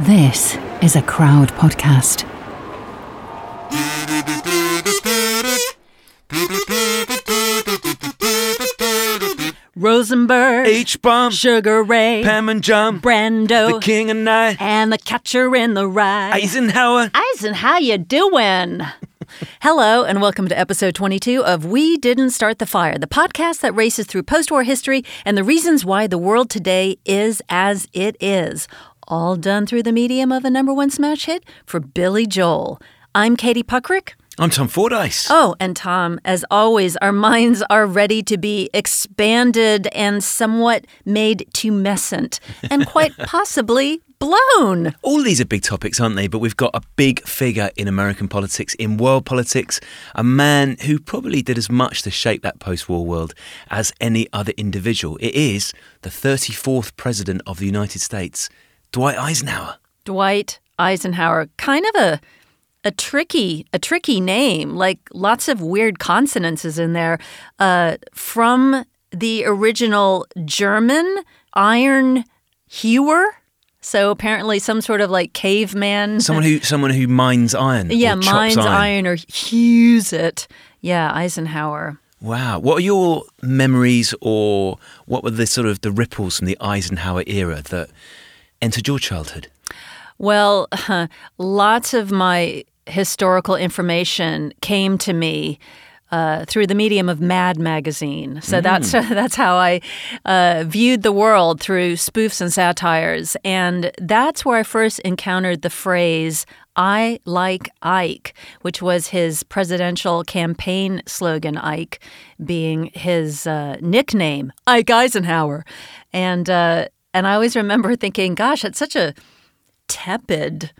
This is a crowd podcast. Rosenberg, H bomb, Sugar Ray, Pam and John, Brando, the King and I, and the catcher in the rye. Eisenhower. Eisen, how you doing? Hello, and welcome to episode 22 of We Didn't Start the Fire, the podcast that races through post war history and the reasons why the world today is as it is. All done through the medium of a number one smash hit for Billy Joel. I'm Katie Puckrick. I'm Tom Fordyce. Oh, and Tom, as always, our minds are ready to be expanded and somewhat made tumescent and quite possibly blown. All these are big topics, aren't they? But we've got a big figure in American politics, in world politics, a man who probably did as much to shape that post war world as any other individual. It is the 34th President of the United States, Dwight Eisenhower. Dwight Eisenhower, kind of a a tricky a tricky name, like lots of weird consonants is in there. Uh, from the original German iron hewer. So apparently, some sort of like caveman. Someone who someone who mines iron. yeah, mines iron. iron or hews it. Yeah, Eisenhower. Wow. What are your memories or what were the sort of the ripples from the Eisenhower era that entered your childhood? Well, lots of my historical information came to me uh, through the medium of Mad Magazine. So that's that's how I uh, viewed the world through spoofs and satires, and that's where I first encountered the phrase "I like Ike," which was his presidential campaign slogan. Ike being his uh, nickname, Ike Eisenhower, and uh, and I always remember thinking, "Gosh, that's such a tepid."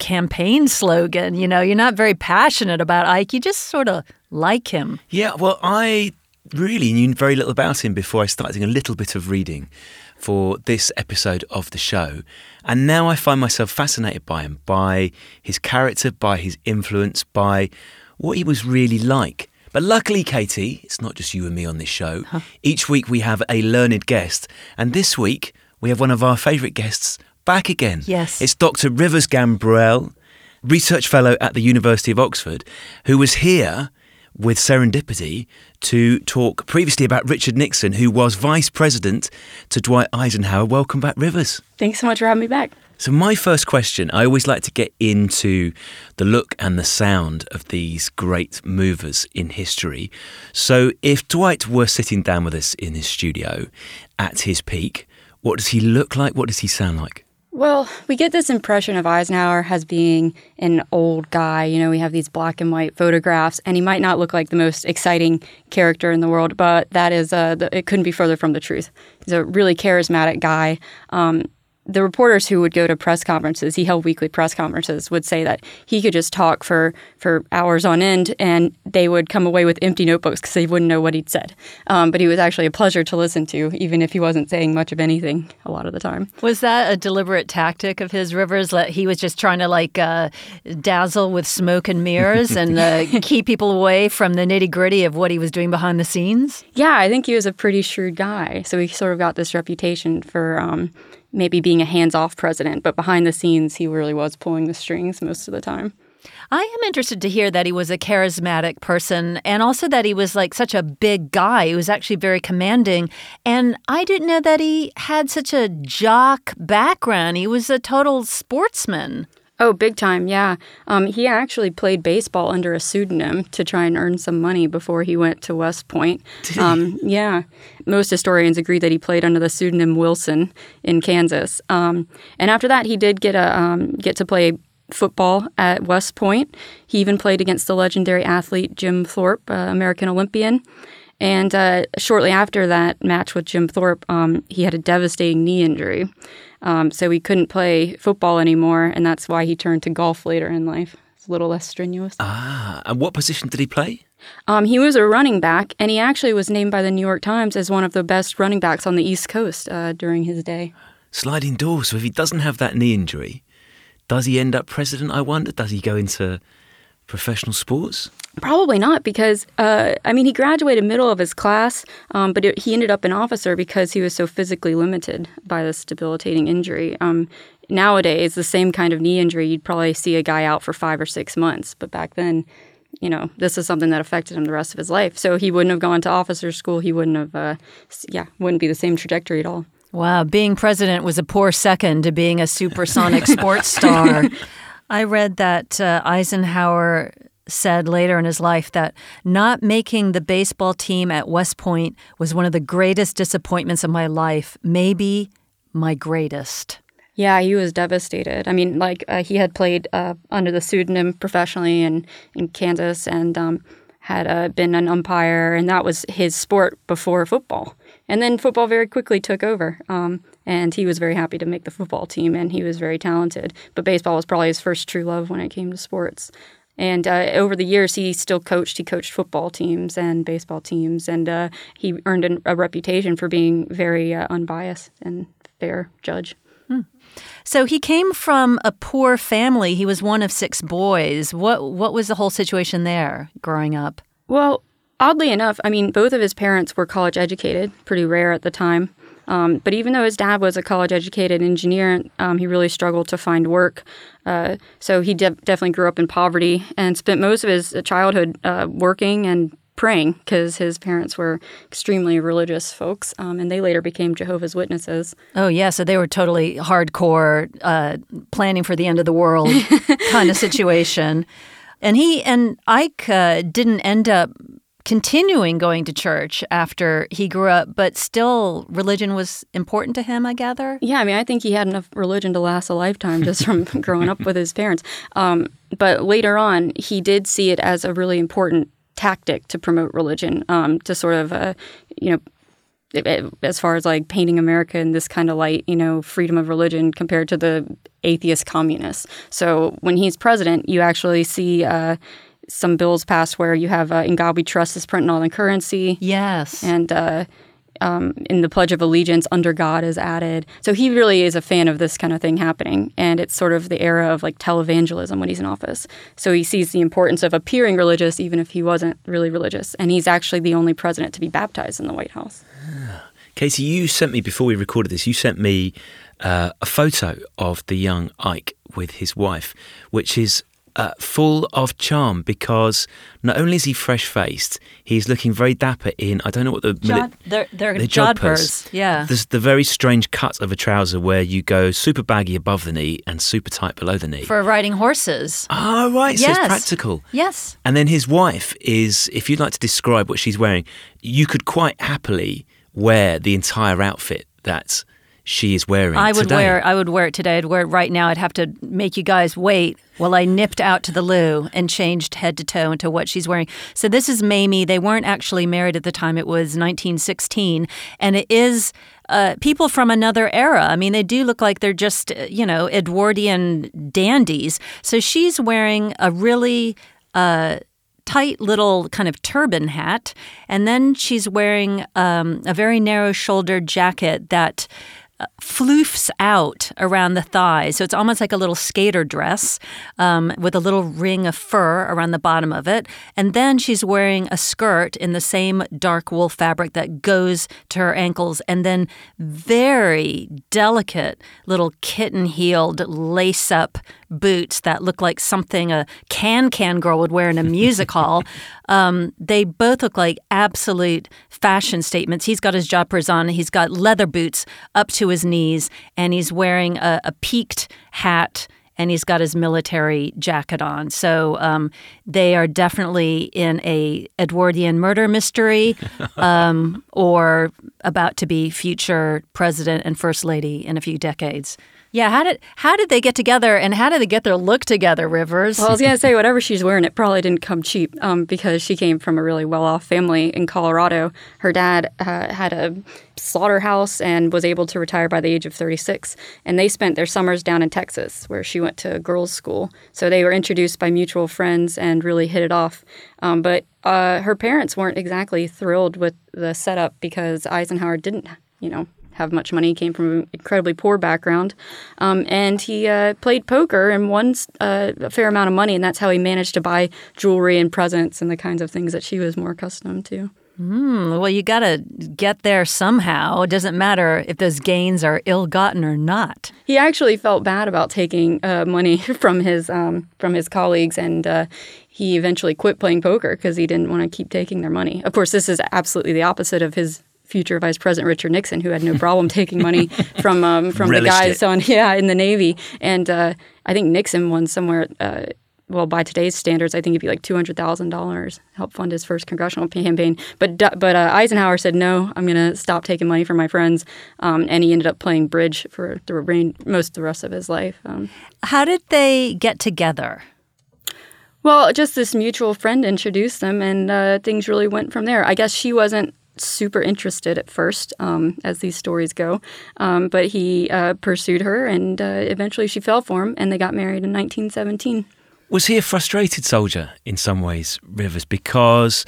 campaign slogan. You know, you're not very passionate about Ike. You just sort of like him. Yeah, well, I really knew very little about him before I started doing a little bit of reading for this episode of the show. And now I find myself fascinated by him, by his character, by his influence, by what he was really like. But luckily, Katie, it's not just you and me on this show. Each week we have a learned guest. And this week we have one of our favourite guests back again. Yes. It's Dr. Rivers Gambrell, research fellow at the University of Oxford, who was here with serendipity to talk previously about Richard Nixon, who was vice president to Dwight Eisenhower. Welcome back, Rivers. Thanks so much for having me back. So, my first question I always like to get into the look and the sound of these great movers in history. So, if Dwight were sitting down with us in his studio at his peak, what does he look like? What does he sound like? Well, we get this impression of Eisenhower as being an old guy. You know, we have these black and white photographs, and he might not look like the most exciting character in the world, but that is, uh, the, it couldn't be further from the truth. He's a really charismatic guy. Um, the reporters who would go to press conferences, he held weekly press conferences, would say that he could just talk for, for hours on end and they would come away with empty notebooks because they wouldn't know what he'd said. Um, but he was actually a pleasure to listen to, even if he wasn't saying much of anything a lot of the time. Was that a deliberate tactic of his, Rivers? That he was just trying to like uh, dazzle with smoke and mirrors and uh, keep people away from the nitty gritty of what he was doing behind the scenes? Yeah, I think he was a pretty shrewd guy. So he sort of got this reputation for um, maybe being a hands off president, but behind the scenes, he really was pulling the strings most of the time. I am interested to hear that he was a charismatic person and also that he was like such a big guy. He was actually very commanding. And I didn't know that he had such a jock background. He was a total sportsman. Oh, big time, yeah. Um, he actually played baseball under a pseudonym to try and earn some money before he went to West Point. Um, yeah, most historians agree that he played under the pseudonym Wilson in Kansas. Um, and after that, he did get a um, get to play football at West Point. He even played against the legendary athlete Jim Thorpe, uh, American Olympian. And uh, shortly after that match with Jim Thorpe, um, he had a devastating knee injury. Um, so he couldn't play football anymore, and that's why he turned to golf later in life. It's a little less strenuous. Ah, and what position did he play? Um, he was a running back, and he actually was named by the New York Times as one of the best running backs on the East Coast uh, during his day. Sliding doors. So if he doesn't have that knee injury, does he end up president? I wonder. Does he go into professional sports? Probably not, because uh, I mean, he graduated middle of his class, um, but it, he ended up an officer because he was so physically limited by this debilitating injury. Um, nowadays, the same kind of knee injury, you'd probably see a guy out for five or six months, but back then, you know, this is something that affected him the rest of his life. So he wouldn't have gone to officer school. He wouldn't have, uh, yeah, wouldn't be the same trajectory at all. Wow, being president was a poor second to being a supersonic sports star. I read that uh, Eisenhower said later in his life that not making the baseball team at West Point was one of the greatest disappointments of my life, maybe my greatest. Yeah, he was devastated. I mean, like uh, he had played uh, under the pseudonym professionally in in Kansas and um, had uh, been an umpire, and that was his sport before football. And then football very quickly took over. Um, and he was very happy to make the football team, and he was very talented. But baseball was probably his first true love when it came to sports. And uh, over the years, he still coached. He coached football teams and baseball teams, and uh, he earned an, a reputation for being very uh, unbiased and fair judge. Hmm. So he came from a poor family. He was one of six boys. What what was the whole situation there growing up? Well, oddly enough, I mean, both of his parents were college educated, pretty rare at the time. Um, but even though his dad was a college educated engineer, um, he really struggled to find work. Uh, so he de- definitely grew up in poverty and spent most of his childhood uh, working and praying because his parents were extremely religious folks, um, and they later became Jehovah's Witnesses. Oh yeah, so they were totally hardcore, uh, planning for the end of the world kind of situation. And he and Ike uh, didn't end up continuing going to church after he grew up, but still religion was important to him, I gather. Yeah, I mean, I think he had enough religion to last a lifetime just from growing up with his parents. Um, but later on, he did see it as a really important tactic to promote religion, um, to sort of, uh, you know, as far as like painting America in this kind of light, you know, freedom of religion compared to the atheist communists. So when he's president, you actually see. Uh, some bills passed where you have uh, "In God We Trust" is printing on the currency. Yes, and uh, um, in the Pledge of Allegiance, "Under God" is added. So he really is a fan of this kind of thing happening, and it's sort of the era of like televangelism when he's in office. So he sees the importance of appearing religious, even if he wasn't really religious, and he's actually the only president to be baptized in the White House. Casey, you sent me before we recorded this. You sent me uh, a photo of the young Ike with his wife, which is uh, full of charm because not only is he fresh faced, he's looking very dapper in, I don't know what the. Jod, they're they're, they're jodhpurs. Yeah. There's the very strange cut of a trouser where you go super baggy above the knee and super tight below the knee. For riding horses. Oh, right. So yes. it's practical. Yes. And then his wife is, if you'd like to describe what she's wearing, you could quite happily wear the entire outfit that's she is wearing. I would today. wear. I would wear it today. I'd wear it right now. I'd have to make you guys wait while I nipped out to the loo and changed head to toe into what she's wearing. So this is Mamie. They weren't actually married at the time. It was 1916, and it is. Uh, people from another era. I mean, they do look like they're just, uh, you know, Edwardian dandies. So she's wearing a really uh, tight little kind of turban hat, and then she's wearing um, a very narrow shouldered jacket that floofs out around the thighs. So it's almost like a little skater dress um, with a little ring of fur around the bottom of it. And then she's wearing a skirt in the same dark wool fabric that goes to her ankles. And then very delicate little kitten heeled lace up boots that look like something a can can girl would wear in a music hall. Um, they both look like absolute fashion statements. He's got his jodhpurs on. He's got leather boots up to his knees, and he's wearing a, a peaked hat and he's got his military jacket on. So um, they are definitely in a Edwardian murder mystery, um, or about to be future president and first lady in a few decades. Yeah, how did how did they get together, and how did they get their look together, Rivers? Well, I was gonna say whatever she's wearing, it probably didn't come cheap um, because she came from a really well-off family in Colorado. Her dad uh, had a slaughterhouse and was able to retire by the age of 36, and they spent their summers down in Texas, where she went to girls' school. So they were introduced by mutual friends and really hit it off. Um, but uh, her parents weren't exactly thrilled with the setup because Eisenhower didn't, you know, have much money. He came from an incredibly poor background, um, and he uh, played poker and won uh, a fair amount of money, and that's how he managed to buy jewelry and presents and the kinds of things that she was more accustomed to. Mm, well, you got to get there somehow. It doesn't matter if those gains are ill-gotten or not. He actually felt bad about taking uh, money from his um, from his colleagues, and uh, he eventually quit playing poker because he didn't want to keep taking their money. Of course, this is absolutely the opposite of his future Vice President Richard Nixon, who had no problem taking money from um, from the guys it. on yeah in the Navy, and uh, I think Nixon won somewhere. Uh, well, by today's standards, I think it'd be like two hundred thousand dollars help fund his first congressional campaign. But but uh, Eisenhower said no, I'm going to stop taking money from my friends, um, and he ended up playing bridge for the rain, most of the rest of his life. Um, How did they get together? well, just this mutual friend introduced them, and uh, things really went from there. I guess she wasn't super interested at first, um, as these stories go. Um, but he uh, pursued her, and uh, eventually she fell for him, and they got married in 1917. Was he a frustrated soldier in some ways, Rivers? Because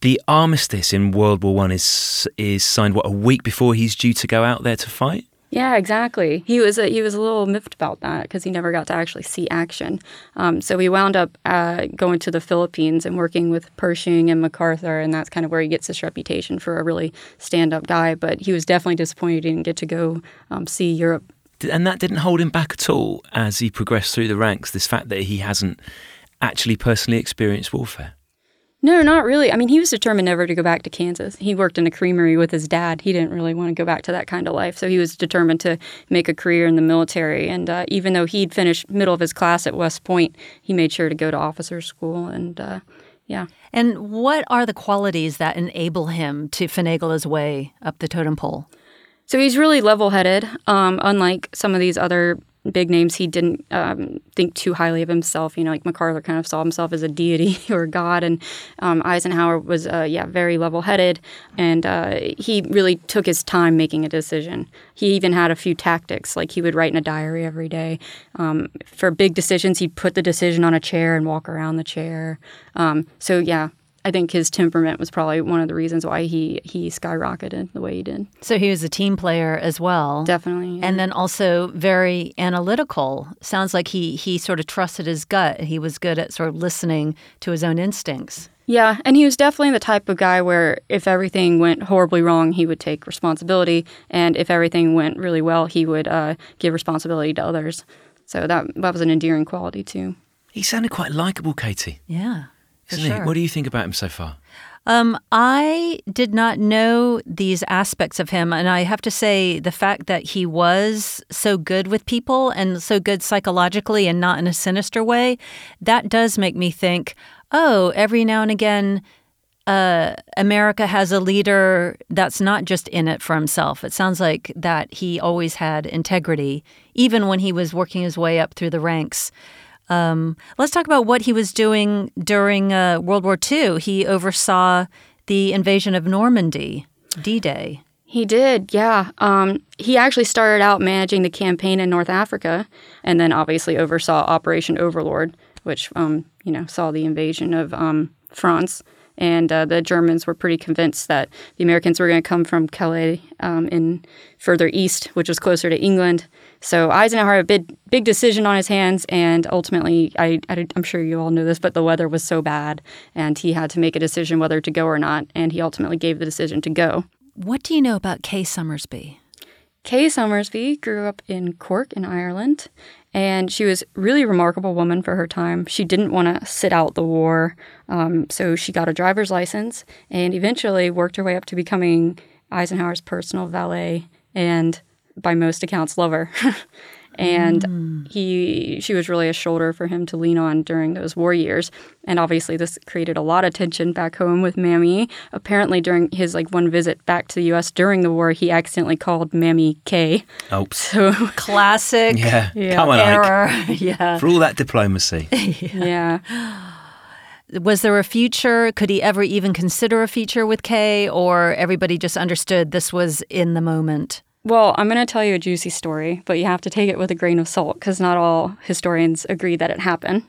the armistice in World War One is is signed what a week before he's due to go out there to fight. Yeah, exactly. He was a, he was a little miffed about that because he never got to actually see action. Um, so he wound up uh, going to the Philippines and working with Pershing and MacArthur, and that's kind of where he gets his reputation for a really stand up guy. But he was definitely disappointed he didn't get to go um, see Europe. And that didn't hold him back at all as he progressed through the ranks. This fact that he hasn't actually personally experienced warfare. No, not really. I mean, he was determined never to go back to Kansas. He worked in a creamery with his dad. He didn't really want to go back to that kind of life. So he was determined to make a career in the military. And uh, even though he'd finished middle of his class at West Point, he made sure to go to officer school. And uh, yeah. And what are the qualities that enable him to finagle his way up the totem pole? So he's really level headed. Um, unlike some of these other big names, he didn't um, think too highly of himself. You know, like MacArthur kind of saw himself as a deity or god, and um, Eisenhower was, uh, yeah, very level-headed, and uh, he really took his time making a decision. He even had a few tactics, like he would write in a diary every day. Um, for big decisions, he'd put the decision on a chair and walk around the chair. Um, so yeah, I think his temperament was probably one of the reasons why he he skyrocketed the way he did. So he was a team player as well. Definitely. yeah. And then also very analytical. Sounds like he he sort of trusted his gut. He was good at sort of listening to his own instincts. Yeah, and he was definitely the type of guy where if everything went horribly wrong, he would take responsibility, and if everything went really well, he would uh, give responsibility to others. So that that was an endearing quality too. He sounded quite likable, Katie, Yeah. Isn't sure. he? What do you think about him so far? Um, I did not know these aspects of him. And I have to say, the fact that he was so good with people and so good psychologically and not in a sinister way, that does make me think, oh, every now and again, uh, America has a leader that's not just in it for himself. It sounds like that he always had integrity, even when he was working his way up through the ranks. Um, let's talk about what he was doing during uh, World War II. He oversaw the invasion of Normandy, D Day. He did, yeah. Um, he actually started out managing the campaign in North Africa, and then obviously oversaw Operation Overlord, which um, you know saw the invasion of um, France. And uh, the Germans were pretty convinced that the Americans were going to come from Calais um, in further east, which was closer to England. So Eisenhower had a big, big decision on his hands, and ultimately, I, I, I'm sure you all know this, but the weather was so bad, and he had to make a decision whether to go or not, and he ultimately gave the decision to go. What do you know about Kay Summersby? Kay Summersby grew up in Cork in Ireland, and she was really remarkable woman for her time. She didn't want to sit out the war, um, so she got a driver's license and eventually worked her way up to becoming Eisenhower's personal valet and, by most accounts, lover. and Mm. he she was really a shoulder for him to lean on during those war years. And obviously, this created a lot of tension back home with Mammy. Apparently, during his like one visit back to the U.S. during the war, he accidentally called Mammy K. Oops. So Classic Yeah. Yeah. Come on, Ike. yeah. For all that diplomacy. yeah. Was there a future? Could he ever even consider a future with Kay, or everybody just understood this was in the moment? Well, I'm going to tell you a juicy story, but you have to take it with a grain of salt because not all historians agree that it happened.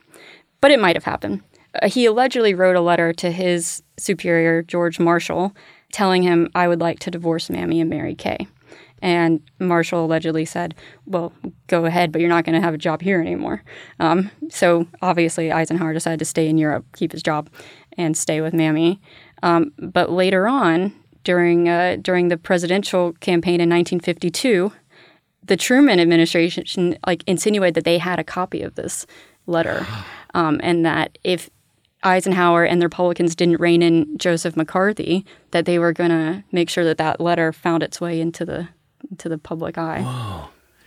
But it might have happened. Uh, he allegedly wrote a letter to his superior, George Marshall, telling him, I would like to divorce Mammy and marry Kay. And Marshall allegedly said, Well, go ahead, but you're not going to have a job here anymore. Um, so obviously, Eisenhower decided to stay in Europe, keep his job, and stay with Mammy. Um, but later on, during, uh, during the presidential campaign in 1952, the Truman administration like insinuated that they had a copy of this letter, um, and that if Eisenhower and the Republicans didn't rein in Joseph McCarthy, that they were going to make sure that that letter found its way into the into the public eye.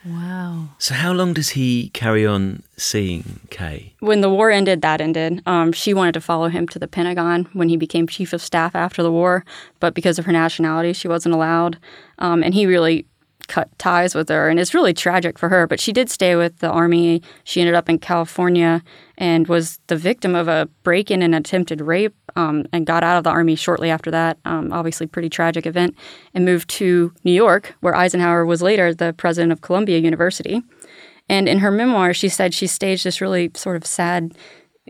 Wow. So how long does he carry on seeing Kay? When the war ended, that ended. Um, she wanted to follow him to the Pentagon when he became chief of staff after the war, but because of her nationality, she wasn't allowed. Um, and he really cut ties with her, and it's really tragic for her. But she did stay with the army. She ended up in California and was the victim of a break-in and attempted rape, um, and got out of the army shortly after that. Um, obviously, pretty tragic event, and moved to New York, where Eisenhower was later the president of Columbia University. And in her memoir, she said she staged this really sort of sad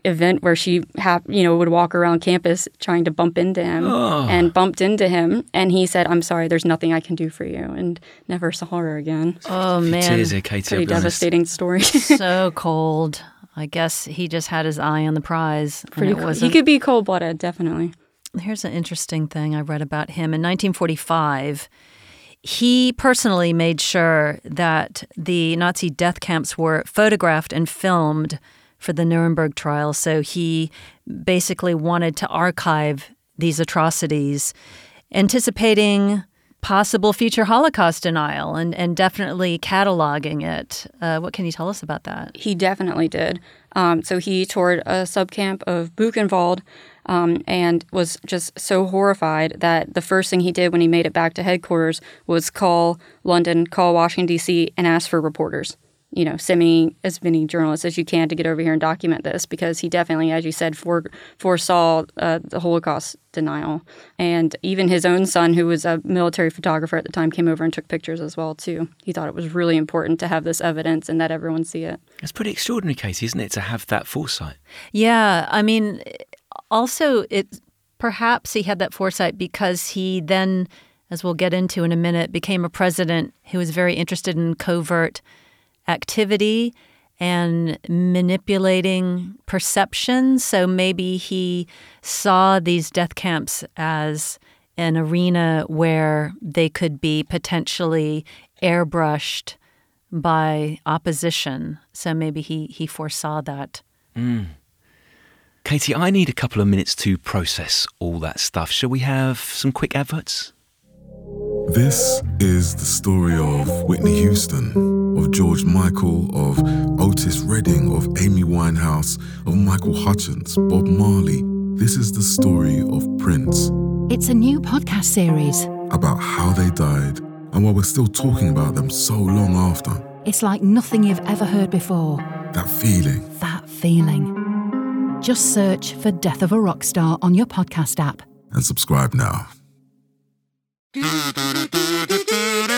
event where she ha- you know would walk around campus trying to bump into him ah. and bumped into him and he said i'm sorry there's nothing i can do for you and never saw her again Oh man, Tears here, Katie. pretty I'll honest. devastating story so cold. I guess he just had his eye on the prize. pretty it cool. he could be cold-blooded definitely Here's an interesting thing I read about him. In 1945, he personally made sure that the Nazi death camps were photographed and filmed for the Nuremberg trial. So he basically wanted to archive these atrocities, anticipating possible future Holocaust denial and, and definitely cataloging it. Uh, what can you tell us about that? He definitely did. Um, so he toured a subcamp of Buchenwald um, and was just so horrified that the first thing he did when he made it back to headquarters was call London, call Washington, D.C., and ask for reporters. You know, send me as many journalists as you can to get over here and document this because he definitely, as you said, fore, foresaw uh, the Holocaust denial. And even his own son, who was a military photographer at the time, came over and took pictures as well too. He thought it was really important to have this evidence and that everyone see it. It's pretty extraordinary, Katie, isn't it, to have that foresight? Yeah, I mean, also it perhaps he had that foresight because he then, as we'll get into in a minute, became a president who was very interested in covert activity and manipulating perception. So maybe he saw these death camps as an arena where they could be potentially airbrushed by opposition. So maybe he, he foresaw that. Hmm. Katie, I need a couple of minutes to process all that stuff. Shall we have some quick adverts? This is the story of Whitney Houston, of George Michael, of Otis Redding, of Amy Winehouse, of Michael Hutchins, Bob Marley. This is the story of Prince, It's a new podcast series. about how they died, and why we're still talking about them so long after. It's like nothing you've ever heard before. That feeling. That feeling. Just search for Death of a Rock Star on your podcast app. And subscribe now.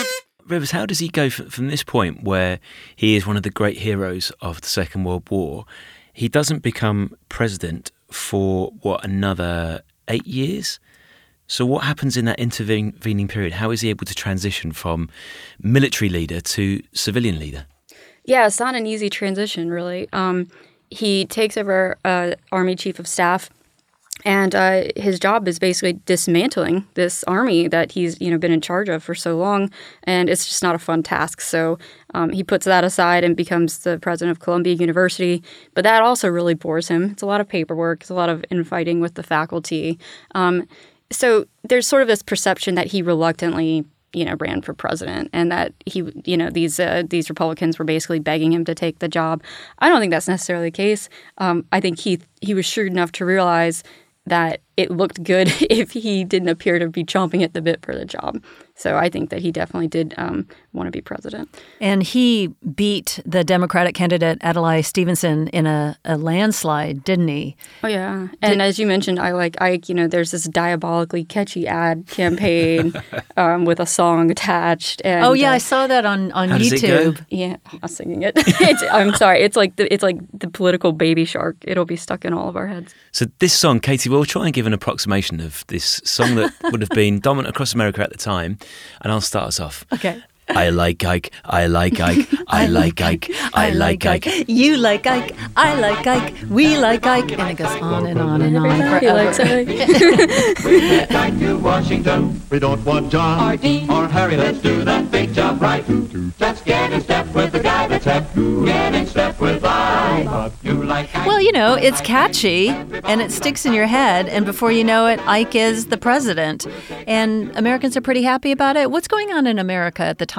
Rivers, how does he go from this point where he is one of the great heroes of the Second World War? He doesn't become president for what another eight years. So, what happens in that intervening period? How is he able to transition from military leader to civilian leader? Yeah, it's not an easy transition, really. Um, he takes over uh, Army Chief of Staff, and uh, his job is basically dismantling this army that he's you know been in charge of for so long, and it's just not a fun task. So um, he puts that aside and becomes the president of Columbia University. But that also really bores him. It's a lot of paperwork. It's a lot of infighting with the faculty. Um, so there's sort of this perception that he reluctantly you know ran for president and that he you know these uh, these Republicans were basically begging him to take the job. I don't think that's necessarily the case. Um, I think he he was shrewd enough to realize that it looked good if he didn't appear to be chomping at the bit for the job. So I think that he definitely did um, want to be president. And he beat the Democratic candidate Adlai Stevenson in a, a landslide, didn't he? Oh yeah, and did, as you mentioned, I like Ike. You know, there's this diabolically catchy ad campaign um, with a song attached. And, oh yeah, uh, I saw that on on How YouTube. Yeah, I was singing it. I'm sorry. It's like the, it's like the political baby shark. It'll be stuck in all of our heads. So this song, Katie, we'll try and give an approximation of this song that would have been dominant across America at the time, and I'll start us off. Okay. I like Ike. I like Ike. I like Ike. I like Ike. You like Ike. I like Ike. We like Ike. And it goes on and on and on Everybody likes forever. Ike. We head down to Washington. We don't want John or Dean. or Harry. Let's do the big job right. Let's get in step with the guy that's hep. Get in step with I. You like Ike. Well, you know, it's catchy and it sticks in your head. And before you know it, Ike is the president. And Americans are pretty happy about it. What's going on in America at the time?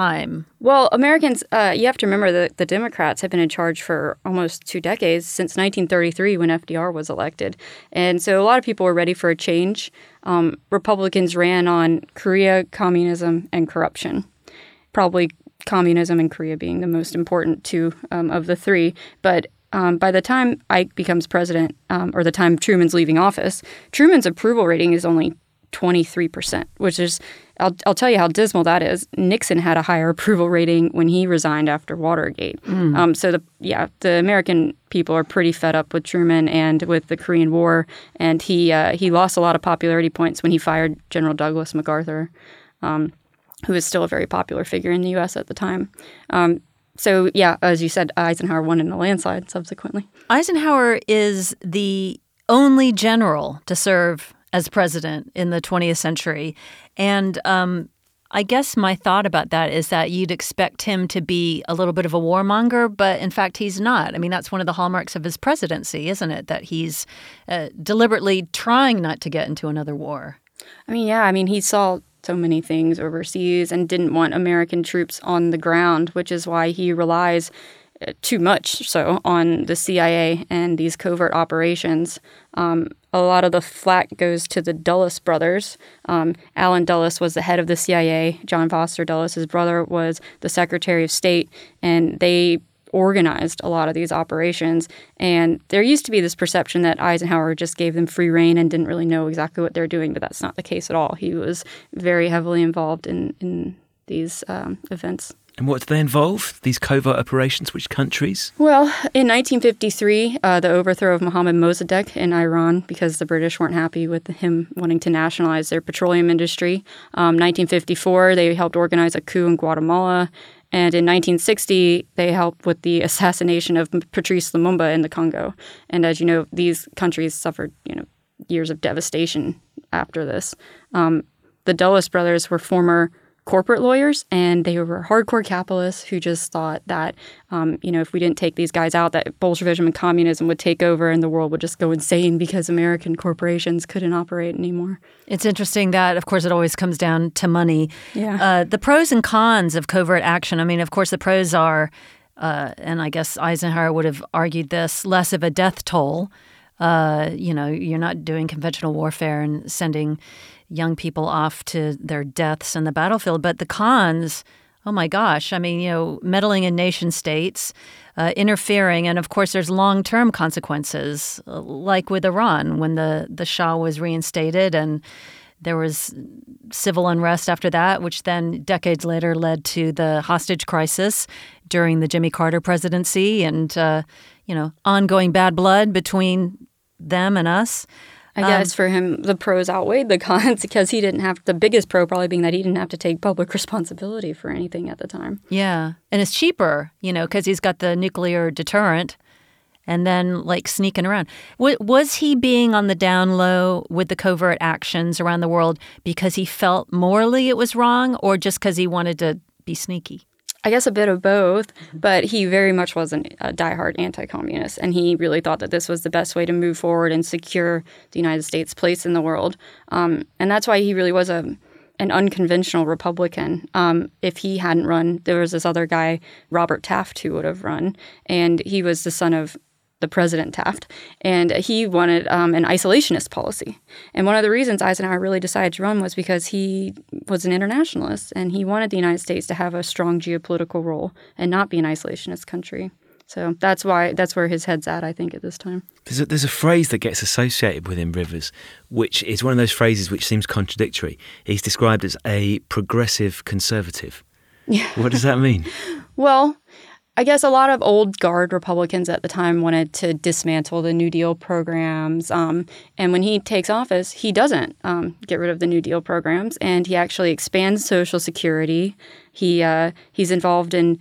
Well, Americans, uh, you have to remember that the Democrats have been in charge for almost two decades since 1933 when FDR was elected. And so a lot of people were ready for a change. Um, Republicans ran on Korea, communism, and corruption. Probably communism and Korea being the most important two um, of the three. But um, by the time Ike becomes president, um, or the time Truman's leaving office, Truman's approval rating is only 23%, which is, I'll, I'll tell you how dismal that is. Nixon had a higher approval rating when he resigned after Watergate. Um, so, the yeah, the American people are pretty fed up with Truman and with the Korean War. And he, uh, he lost a lot of popularity points when he fired General Douglas MacArthur, um, who was still a very popular figure in the U.S. at the time. Um, so, yeah, as you said, Eisenhower won in a landslide subsequently. Eisenhower is the only general to serve as president in the 20th century. And um, I guess my thought about that is that you'd expect him to be a little bit of a warmonger, but in fact, he's not. I mean, that's one of the hallmarks of his presidency, isn't it? That he's uh, deliberately trying not to get into another war. I mean, yeah, I mean, he saw so many things overseas and didn't want American troops on the ground, which is why he relies uh, too much so on the CIA and these covert operations. Um, a lot of the flack goes to the Dulles brothers. Um, Allen Dulles was the head of the CIA. John Foster Dulles, his brother, was the Secretary of State, and they organized a lot of these operations. And there used to be this perception that Eisenhower just gave them free reign and didn't really know exactly what they're doing, but that's not the case at all. He was very heavily involved in in these um, events. And what do they involve? These covert operations? Which countries? Well, in 1953, uh, the overthrow of Mohammad Mossadegh in Iran because the British weren't happy with him wanting to nationalize their petroleum industry. Um, 1954, they helped organize a coup in Guatemala. And in 1960, they helped with the assassination of Patrice Lumumba in the Congo. And as you know, these countries suffered, you know, years of devastation after this. Um, the Dulles brothers were former corporate lawyers, and they were hardcore capitalists who just thought that, um, you know, if we didn't take these guys out, that Bolshevism and communism would take over, and the world would just go insane because American corporations couldn't operate anymore. It's interesting that, of course, it always comes down to money. Yeah. Uh, the pros and cons of covert action. I mean, of course, the pros are, uh, and I guess Eisenhower would have argued this, less of a death toll. Uh, you know, you're not doing conventional warfare and sending young people off to their deaths in the battlefield. But the cons, oh my gosh, I mean, you know, meddling in nation states, uh, interfering, and of course, there's long term consequences, uh, like with Iran when the, the Shah was reinstated and there was civil unrest after that, which then decades later led to the hostage crisis during the Jimmy Carter presidency and, uh, you know, ongoing bad blood between them and us. I guess um, for him, the pros outweighed the cons because he didn't have the biggest pro probably being that he didn't have to take public responsibility for anything at the time. Yeah. And it's cheaper, you know, because he's got the nuclear deterrent and then like sneaking around. W- was he being on the down low with the covert actions around the world because he felt morally it was wrong or just because he wanted to be sneaky? I guess a bit of both, but he very much was an, a diehard anti communist. And he really thought that this was the best way to move forward and secure the United States' place in the world. Um, and that's why he really was a, an unconventional Republican. Um, if he hadn't run, there was this other guy, Robert Taft, who would have run, and he was the son of the President Taft, and he wanted um, an isolationist policy. And one of the reasons Eisenhower really decided to run was because he was an internationalist and he wanted the United States to have a strong geopolitical role and not be an isolationist country. So that's why that's where his head's at, I think, at this time. There's a, there's a phrase that gets associated with him, Rivers, which is one of those phrases which seems contradictory. He's described as a progressive conservative. Yeah. What does that mean? Well, I guess a lot of old guard Republicans at the time wanted to dismantle the New Deal programs. Um, and when he takes office, he doesn't um, get rid of the New Deal programs, and he actually expands Social Security. He uh, he's involved in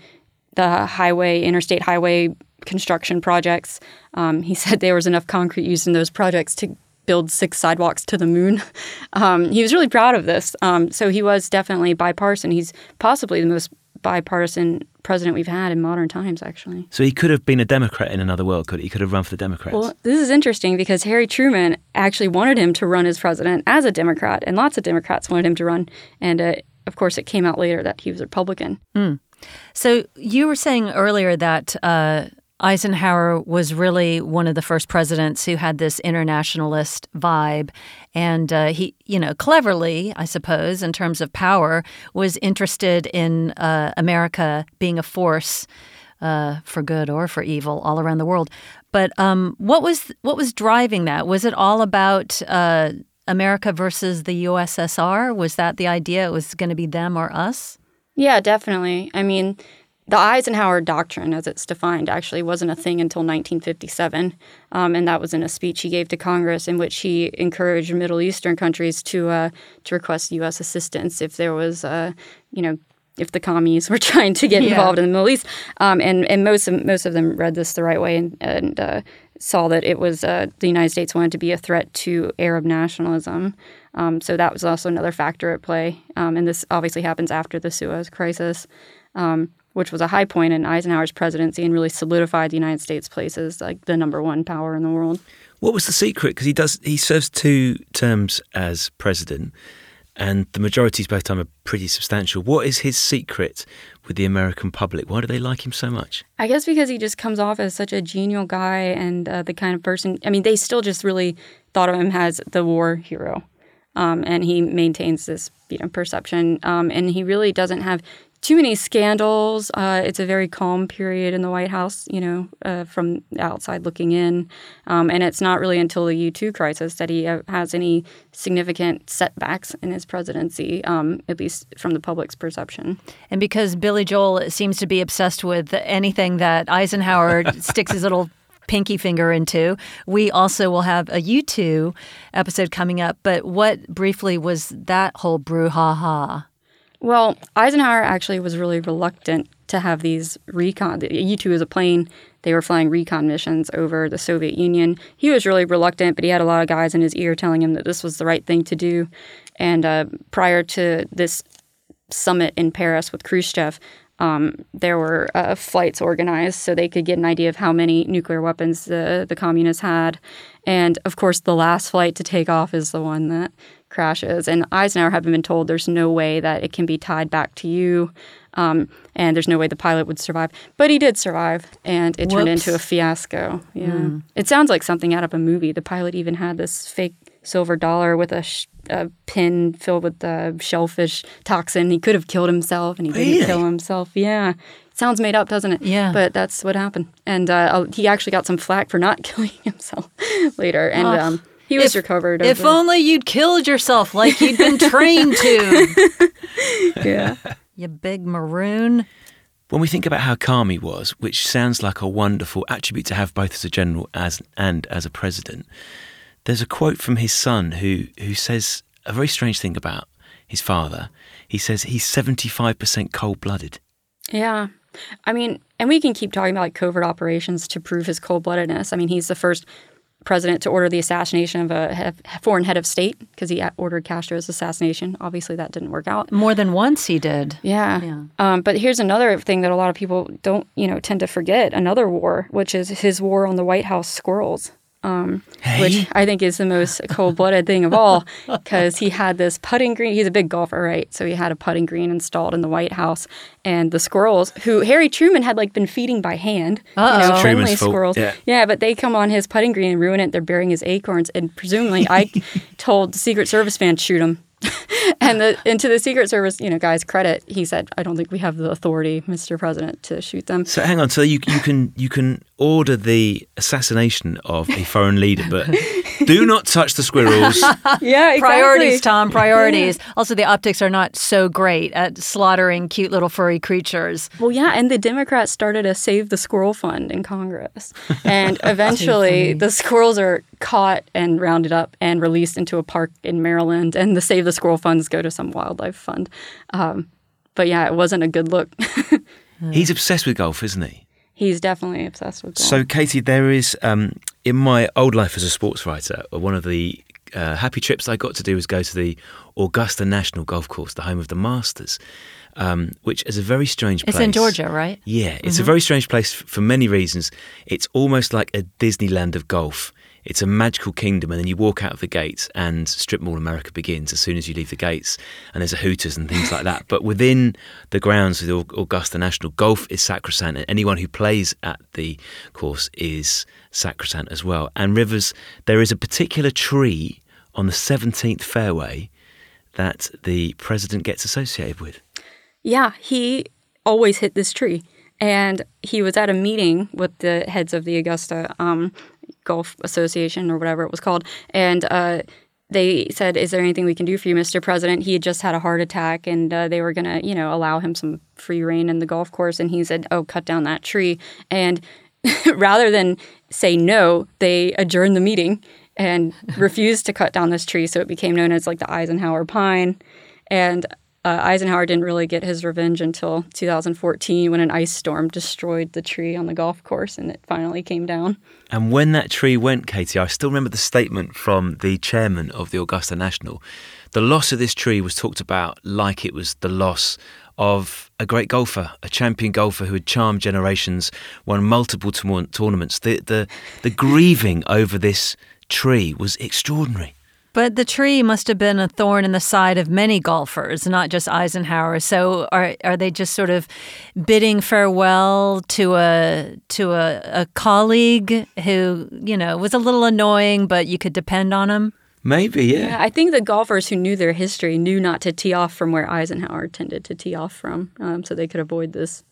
the highway, interstate highway construction projects. Um, he said there was enough concrete used in those projects to build six sidewalks to the moon. Um, he was really proud of this. Um, so he was definitely bipartisan. He's possibly the most bipartisan president we've had in modern times, actually. So he could have been a Democrat in another world, could he? He could have run for the Democrats. Well, this is interesting because Harry Truman actually wanted him to run as president as a Democrat, and lots of Democrats wanted him to run. And uh, of course, it came out later that he was a Republican. So you were saying earlier that uh, Eisenhower was really one of the first presidents who had this internationalist vibe, and uh, he, you know, cleverly, I suppose, in terms of power, was interested in uh, America being a force uh, for good or for evil all around the world. But um, what was what was driving that? Was it all about uh, America versus the USSR? Was that the idea? It was going to be them or us? Yeah, definitely. I mean, the Eisenhower Doctrine, as it's defined, actually wasn't a thing until 1957. Um, and that was in a speech he gave to Congress in which he encouraged Middle Eastern countries to, uh, to request U.S. assistance if there was, uh, you know, if the commies were trying to get Yeah. involved in the Middle East. Um, and, and most of, most of them read this the right way and, and uh, saw that it was uh, the United States wanted to be a threat to Arab nationalism. Um, so that was also another factor at play. Um, and this obviously happens after the Suez Crisis, um, which was a high point in Eisenhower's presidency and really solidified the United States' place as like the number one power in the world. What was the secret? Because he does he serves two terms as president, and the majorities both time are pretty substantial. What is his secret with the American public? Why do they like him so much? I guess because he just comes off as such a genial guy and uh, the kind of person. I mean, they still just really thought of him as the war hero, um, and he maintains this you know perception. Um, and he really doesn't have too many scandals. Uh, it's a very calm period in the White House, you know, uh, from outside looking in. Um, and it's not really until the U two crisis that he uh, has any significant setbacks in his presidency, um, at least from the public's perception. And because Billy Joel seems to be obsessed with anything that Eisenhower sticks his little pinky finger into, we also will have a U2 episode coming up. But what briefly was that whole brouhaha? Well, Eisenhower actually was really reluctant to have these recon. U 2 is a plane. They were flying recon missions over the Soviet Union. He was really reluctant, but he had a lot of guys in his ear telling him that this was the right thing to do. And uh, prior to this summit in Paris with Khrushchev, um, there were uh, flights organized so they could get an idea of how many nuclear weapons the, the communists had. And of course, the last flight to take off is the one that crashes. And Eisenhower had been told there's no way that it can be tied back to you. Um, and there's no way the pilot would survive. But he did survive, and it turned into a fiasco. Yeah. It sounds like something out of a movie. The pilot even had this fake silver dollar with a, sh- a pin filled with the shellfish toxin. He could have killed himself, and he Really? didn't kill himself. Yeah. Sounds made up, doesn't it? Yeah. But that's what happened. And uh, he actually got some flack for not killing himself later. And Oh. um, he was If- recovered. If over- only you'd killed yourself like you'd been trained to, yeah. you big maroon. When we think about how calm he was, which sounds like a wonderful attribute to have both as a general as and as a president, there's a quote from his son who who says a very strange thing about his father. He says he's 75% cold-blooded. Yeah. I mean, and we can keep talking about like covert operations to prove his cold bloodedness. I mean, he's the first president to order the assassination of a foreign head of state because he ordered Castro's assassination. Obviously, that didn't work out. More than once he did. Yeah. Yeah. Um, but here's another thing that a lot of people don't, you know, tend to forget another war, which is his war on the White House squirrels. Um, which I think is the most cold blooded thing of all because he had this putting green. He's a big golfer, right? So he had a putting green installed in the White House, and the squirrels, who Harry Truman had like been feeding by hand, you know, Uh-oh. friendly Truman's fault, squirrels. yeah. yeah. but they come on his putting green and ruin it. They're burying his acorns, and presumably I told the Secret Service man shoot him. and the and to the Secret Service, you know, guy's credit, he said, "I don't think we have the authority, Mr. President, to shoot them." So hang on. So you you can you can order the assassination of a foreign leader, but do not touch the squirrels. Yeah, exactly. Priorities, Tom, priorities. Also, the optics are not so great at slaughtering cute little furry creatures. Well, yeah, and the Democrats started a Save the Squirrel Fund in Congress. And eventually the squirrels are caught and rounded up and released into a park in Maryland. And the Save the Squirrel funds go to some wildlife fund. Um, but yeah, it wasn't a good look. He's obsessed with golf, isn't he? He's definitely obsessed with golf. So, Katie, there is um, in my old life as a sports writer, one of the uh, happy trips I got to do was go to the Augusta National Golf Course, the home of the Masters, um, which is a very strange place. It's in Georgia, right? Yeah, it's a very strange place for many reasons. It's almost like a Disneyland of golf. It's a magical kingdom, and then you walk out of the gates, and Strip Mall America begins as soon as you leave the gates, and there's a Hooters and things like that. But within the grounds of the Augusta National, golf is sacrosanct, and anyone who plays at the course is sacrosanct as well. And Rivers, there is a particular tree on the 17th fairway that the president gets associated with. Yeah, he always hit this tree. And he was at a meeting with the heads of the Augusta um, Golf Association or whatever it was called. And uh, they said, Is there anything we can do for you, Mr. President? He had just had a heart attack and uh, they were going to, you know, allow him some free reign in the golf course. And he said, Oh, cut down that tree. And rather than say no, they adjourned the meeting and refused to cut down this tree. So it became known as like the Eisenhower pine. And uh, Eisenhower didn't really get his revenge until 2014 when an ice storm destroyed the tree on the golf course and it finally came down. And when that tree went, Katie, I still remember the statement from the chairman of the Augusta National. The loss of this tree was talked about like it was the loss of a great golfer, a champion golfer who had charmed generations, won multiple tour- tournaments. The, the, the grieving over this tree was extraordinary. But the tree must have been a thorn in the side of many golfers, not just Eisenhower. So are are they just sort of bidding farewell to a to a, a colleague who you know was a little annoying, but you could depend on him? Maybe, yeah. Yeah, I think the golfers who knew their history knew not to tee off from where Eisenhower tended to tee off from, um, so they could avoid this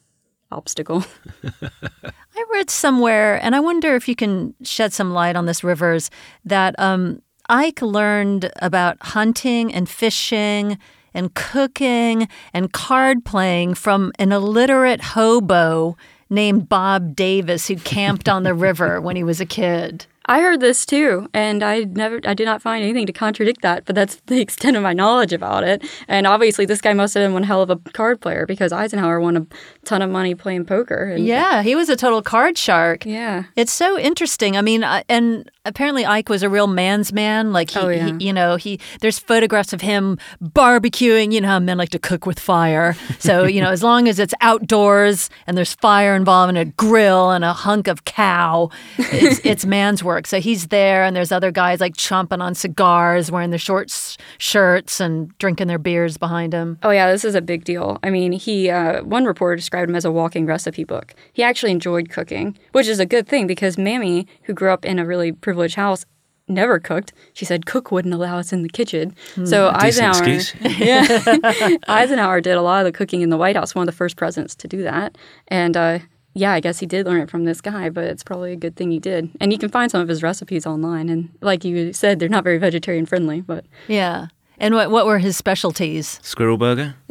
obstacle. I read somewhere, and I wonder if you can shed some light on this, Rivers, that um, Ike learned about hunting and fishing and cooking and card playing from an illiterate hobo named Bob Davis who camped on the river when he was a kid. I heard this too, and I never, I did not find anything to contradict that. But that's the extent of my knowledge about it. And obviously, this guy must have been one hell of a card player because Eisenhower won a ton of money playing poker. And, Yeah, he was a total card shark. yeah. It's so interesting. I mean, uh, and apparently Ike was a real man's man. Like he, Oh, yeah. he- you know, he there's photographs of him barbecuing. You know how men like to cook with fire. So you know, as long as it's outdoors and there's fire involved and a grill and a hunk of cow, it's, it's man's work. So he's there, and there's other guys like chomping on cigars, wearing their short s- shirts and drinking their beers behind him. Oh yeah, this is a big deal. I mean, he uh, one reporter described him as a walking recipe book. He actually enjoyed cooking, which is a good thing because Mamie, who grew up in a really privileged house, never cooked. She said cook wouldn't allow us in the kitchen. So Decent Eisenhower, excuse. yeah, Eisenhower did a lot of the cooking in the White House. One of the first presidents to do that, and. Uh, yeah, I guess he did learn it from this guy, but it's probably a good thing he did. And you can find some of his recipes online. And like you said, they're not very vegetarian friendly, but Yeah. And what what were his specialties? Squirrel burger?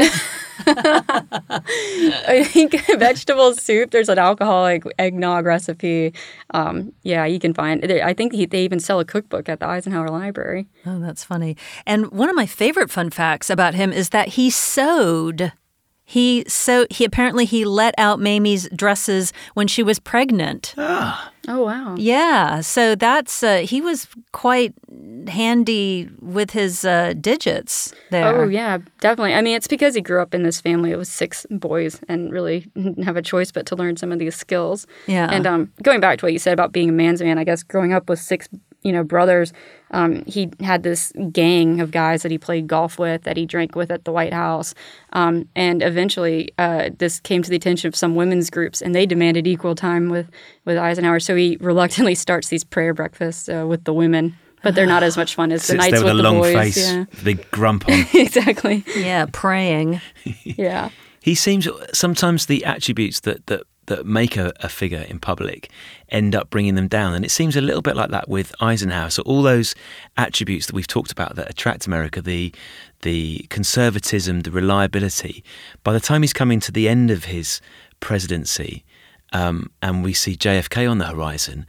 I think vegetable soup. There's an alcoholic eggnog recipe. Um, yeah, you can find. I think he, they even sell a cookbook at the Eisenhower Library. Oh, that's funny. And one of my favorite fun facts about him is that he sewed He so he apparently he let out Mamie's dresses when she was pregnant. Ah, Oh wow. Yeah, so that's uh, he was quite handy with his uh, digits there. Oh yeah, definitely. I mean, it's because he grew up in this family. It was six boys, and really didn't have a choice but to learn some of these skills. Yeah. And um, going back to what you said about being a man's man, I guess growing up with six, you know, brothers, um, he had this gang of guys that he played golf with, that he drank with at the White House, um, and eventually uh, this came to the attention of some women's groups, and they demanded equal time with with Eisenhower. So he reluctantly starts these prayer breakfasts uh, with the women. But they're not as much fun as the sits nights there with with a the long boys. face, Yeah, big grump on. exactly. Yeah, praying. Yeah. He seems sometimes the attributes that that that make a, a figure in public end up bringing them down, and it seems a little bit like that with Eisenhower. So all those attributes that we've talked about that attract America, the the conservatism, the reliability. By the time he's coming to the end of his presidency, um, and we see JFK on the horizon,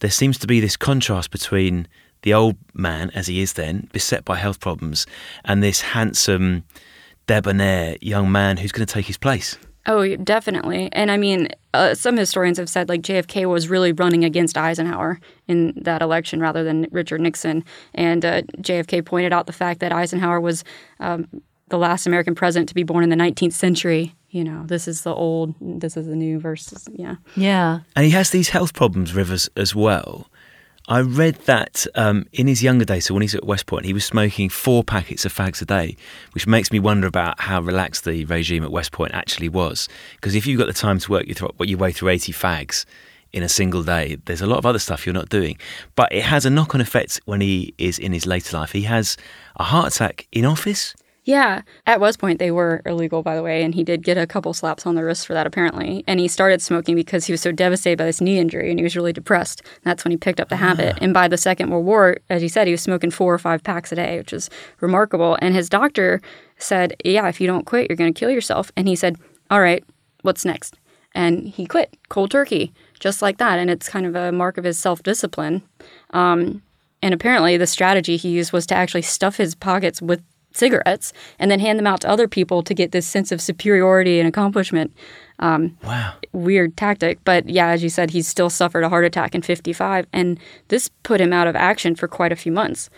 there seems to be this contrast between the old man, as he is then, beset by health problems, and this handsome, debonair young man who's going to take his place. Oh, definitely. And I mean, uh, some historians have said like JFK was really running against Eisenhower in that election rather than Richard Nixon. And uh, JFK pointed out the fact that Eisenhower was um, the last American president to be born in the 19th century. You know, this is the old, this is the new versus, yeah. Yeah. And he has these health problems, Rivers, as well. I read that um, in his younger days, so when he's at West Point, he was smoking four packets of fags a day, which makes me wonder about how relaxed the regime at West Point actually was. Because if you've got the time to work your, th- your way through 80 fags in a single day, there's a lot of other stuff you're not doing. But it has a knock on effect when he is in his later life. He has a heart attack in office. Yeah. At West Point, they were illegal, by the way, and he did get a couple slaps on the wrist for that, apparently. And he started smoking because he was so devastated by this knee injury and he was really depressed. That's when he picked up the habit. And by the Second World War, as you said, he was smoking four or five packs a day, which is remarkable. And his doctor said, Yeah, if you don't quit, you're going to kill yourself. And he said, All right, what's next? And he quit cold turkey, just like that. And it's kind of a mark of his self discipline. Um, and apparently, the strategy he used was to actually stuff his pockets with cigarettes and then hand them out to other people to get this sense of superiority and accomplishment. Um, Wow. weird tactic. But yeah, as you said, he still suffered a heart attack in 55. And this put him out of action for quite a few months.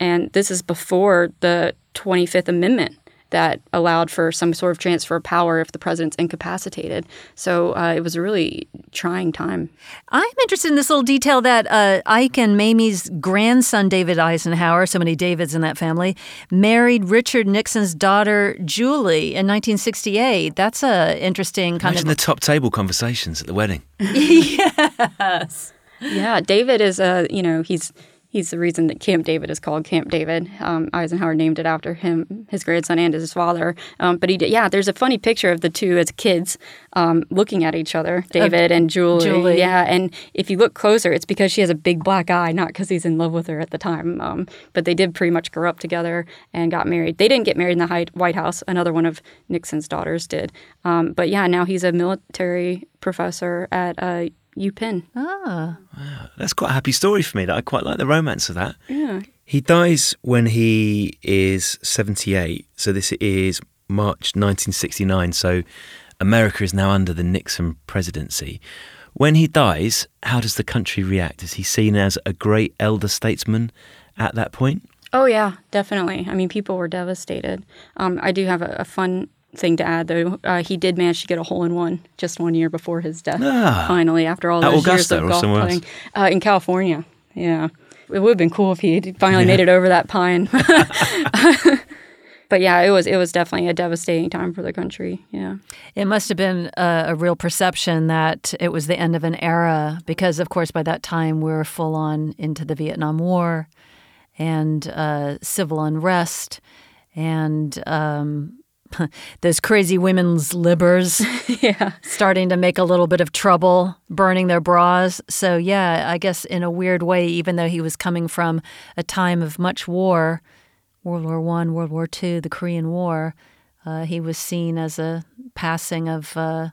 And this is before the 25th Amendment that allowed for some sort of transfer of power if the president's incapacitated. So uh, it was a really trying time. I'm interested in this little detail that uh, Ike and Mamie's grandson, David Eisenhower, so many Davids in that family, married Richard Nixon's daughter, Julie, in 1968. That's a interesting kind Imagine of. the top table conversations at the wedding. yes. Yeah, David is a you know he's he's the reason that Camp David is called Camp David. Um, Eisenhower named it after him, his grandson and his father. Um, but he did, yeah, there's a funny picture of the two as kids um, looking at each other, David and Julie. Julie. Yeah, and if you look closer, it's because she has a big black eye, not because he's in love with her at the time. Um, but they did pretty much grow up together and got married. They didn't get married in the White House. Another one of Nixon's daughters did. Um, but yeah, now he's a military professor at uh, Penn. Ah. That's quite a happy story for me. That I quite like the romance of that. Yeah. He dies when he is 78. So this is March 1969. So America is now under the Nixon presidency. When he dies, how does the country react? Is he seen as a great elder statesman at that point? Oh yeah, definitely. I mean, people were devastated. Um, I do have a, a fun thing to add, though. Uh, he did manage to get a hole in one just one year before his death. Ah. finally, after all those Augusta years of golf playing uh, in California. Yeah, it would have been cool if he had finally made it over that pine. but yeah, it was it was definitely a devastating time for the country. Yeah. It must have been a, a real perception that it was the end of an era because, of course, by that time we were full on into the Vietnam War and uh, civil unrest and um, those crazy women's libbers yeah. starting to make a little bit of trouble burning their bras. So, yeah, I guess in a weird way, even though he was coming from a time of much war, World War One, World War Two, the Korean War, uh, he was seen as a passing of uh,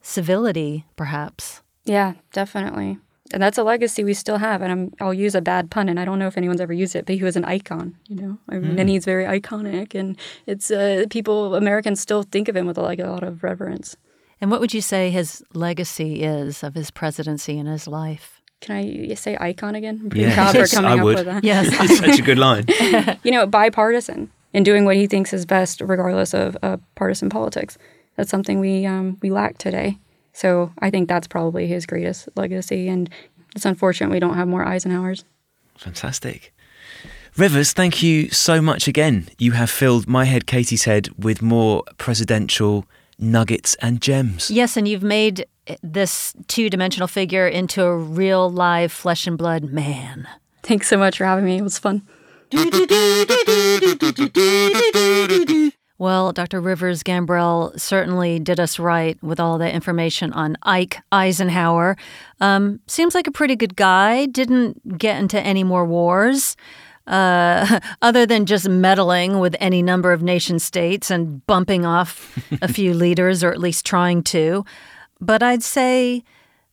civility, perhaps. Yeah, definitely. And that's a legacy we still have. And I'm, I'll use a bad pun, and I don't know if anyone's ever used it, but he was an icon. You know, I mean, and he's very iconic, and it's uh, people Americans still think of him with like a lot of reverence. And what would you say his legacy is of his presidency and his life? Can I say icon again? I'm Yes. proud for coming I up would. with that. Yes. It's such a good line. you know, bipartisan and doing what he thinks is best, regardless of uh, partisan politics. That's something we um, we lack today. So I think that's probably his greatest legacy, and it's unfortunate we don't have more Eisenhowers. Fantastic. Rivers, thank you so much again. You have filled my head, Katie's head, with more presidential nuggets and gems. Yes, and you've made this two dimensional figure into a real live flesh and blood man. Thanks so much for having me. It was fun. Well, Dr. Rivers Gambrell certainly did us right with all that information on Ike Eisenhower. Um, seems like a pretty good guy. Didn't get into any more wars, uh, other than just meddling with any number of nation states and bumping off a few leaders, or at least trying to. But I'd say,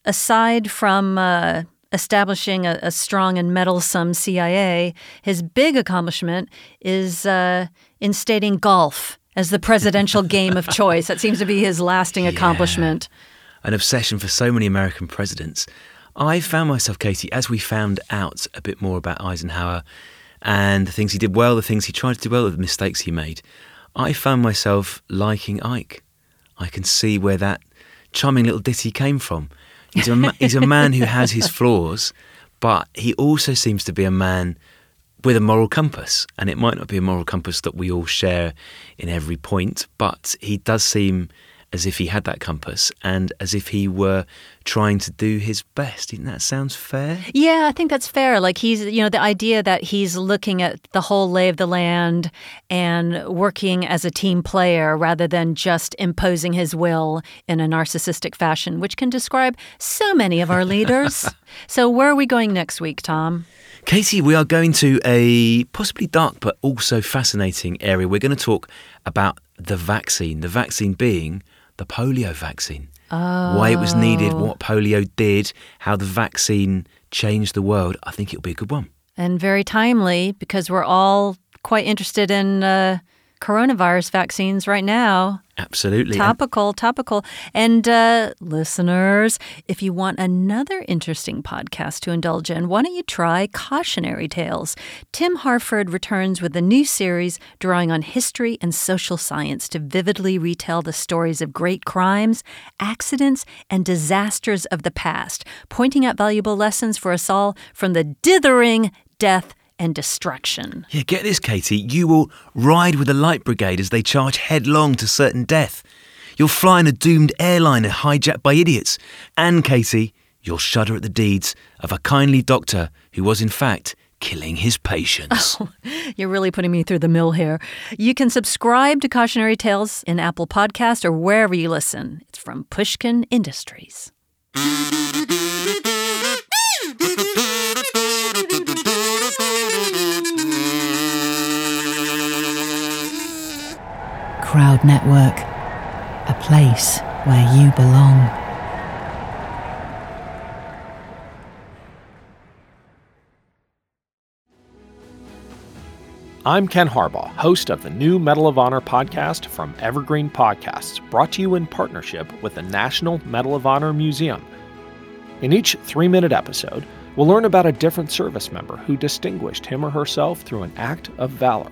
aside from uh, establishing a, a strong and meddlesome CIA, his big accomplishment is uh, instating golf as the presidential game of choice. That seems to be his lasting accomplishment. An obsession for so many American presidents. I found myself, Katie, as we found out a bit more about Eisenhower and the things he did well, the things he tried to do well, the mistakes he made, I found myself liking Ike. I can see where that charming little ditty came from. He's a, ma- he's a man who has his flaws, but he also seems to be a man with a moral compass. And it might not be a moral compass that we all share in every point, but he does seem as if he had that compass and as if he were trying to do his best. You that sounds fair? Yeah, I think that's fair. Like he's, you know, the idea that he's looking at the whole lay of the land and working as a team player rather than just imposing his will in a narcissistic fashion, which can describe so many of our leaders. so, where are we going next week, Tom? Katie, we are going to a possibly dark but also fascinating area. We're going to talk about the vaccine, the vaccine being the polio vaccine. Oh. Why it was needed, what polio did, how the vaccine changed the world. I think it'll be a good one. And very timely because we're all quite interested in uh, coronavirus vaccines right now. Absolutely. Topical, topical. And uh, listeners, if you want another interesting podcast to indulge in, why don't you try Cautionary Tales? Tim Harford returns with a new series drawing on history and social science to vividly retell the stories of great crimes, accidents, and disasters of the past, pointing out valuable lessons for us all from the dithering death and destruction. Yeah, get this, Katie. You will ride with the Light Brigade as they charge headlong to certain death. You'll fly in a doomed airliner hijacked by idiots. And, Katie, you'll shudder at the deeds of a kindly doctor who was, in fact, killing his patients. Oh, You're really putting me through the mill here. You can subscribe to Cautionary Tales in Apple Podcast or wherever you listen. It's from Pushkin Industries. Crowd Network, a place where you belong. I'm Ken Harbaugh, host of the new Medal of Honor podcast from Evergreen Podcasts, brought to you in partnership with the National Medal of Honor Museum. In each three minute episode, we'll learn about a different service member who distinguished him or herself through an act of valor.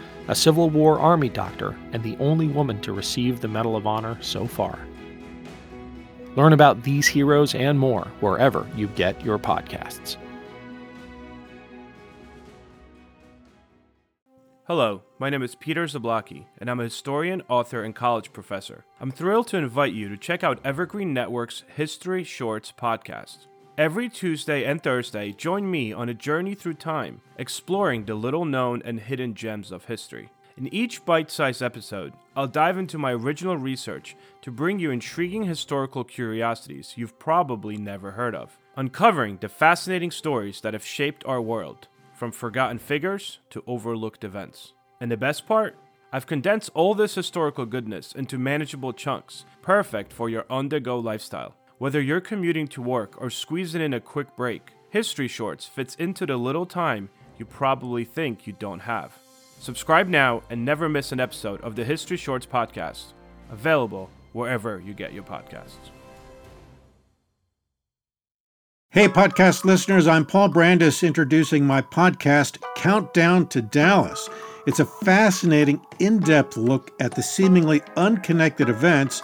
a Civil War Army doctor and the only woman to receive the Medal of Honor so far. Learn about these heroes and more wherever you get your podcasts. Hello, my name is Peter Zablocki, and I'm a historian, author, and college professor. I'm thrilled to invite you to check out Evergreen Network's History Shorts podcast. Every Tuesday and Thursday, join me on a journey through time, exploring the little known and hidden gems of history. In each bite sized episode, I'll dive into my original research to bring you intriguing historical curiosities you've probably never heard of, uncovering the fascinating stories that have shaped our world, from forgotten figures to overlooked events. And the best part? I've condensed all this historical goodness into manageable chunks, perfect for your on the go lifestyle. Whether you're commuting to work or squeezing in a quick break, History Shorts fits into the little time you probably think you don't have. Subscribe now and never miss an episode of the History Shorts podcast, available wherever you get your podcasts. Hey, podcast listeners, I'm Paul Brandus introducing my podcast, Countdown to Dallas. It's a fascinating, in depth look at the seemingly unconnected events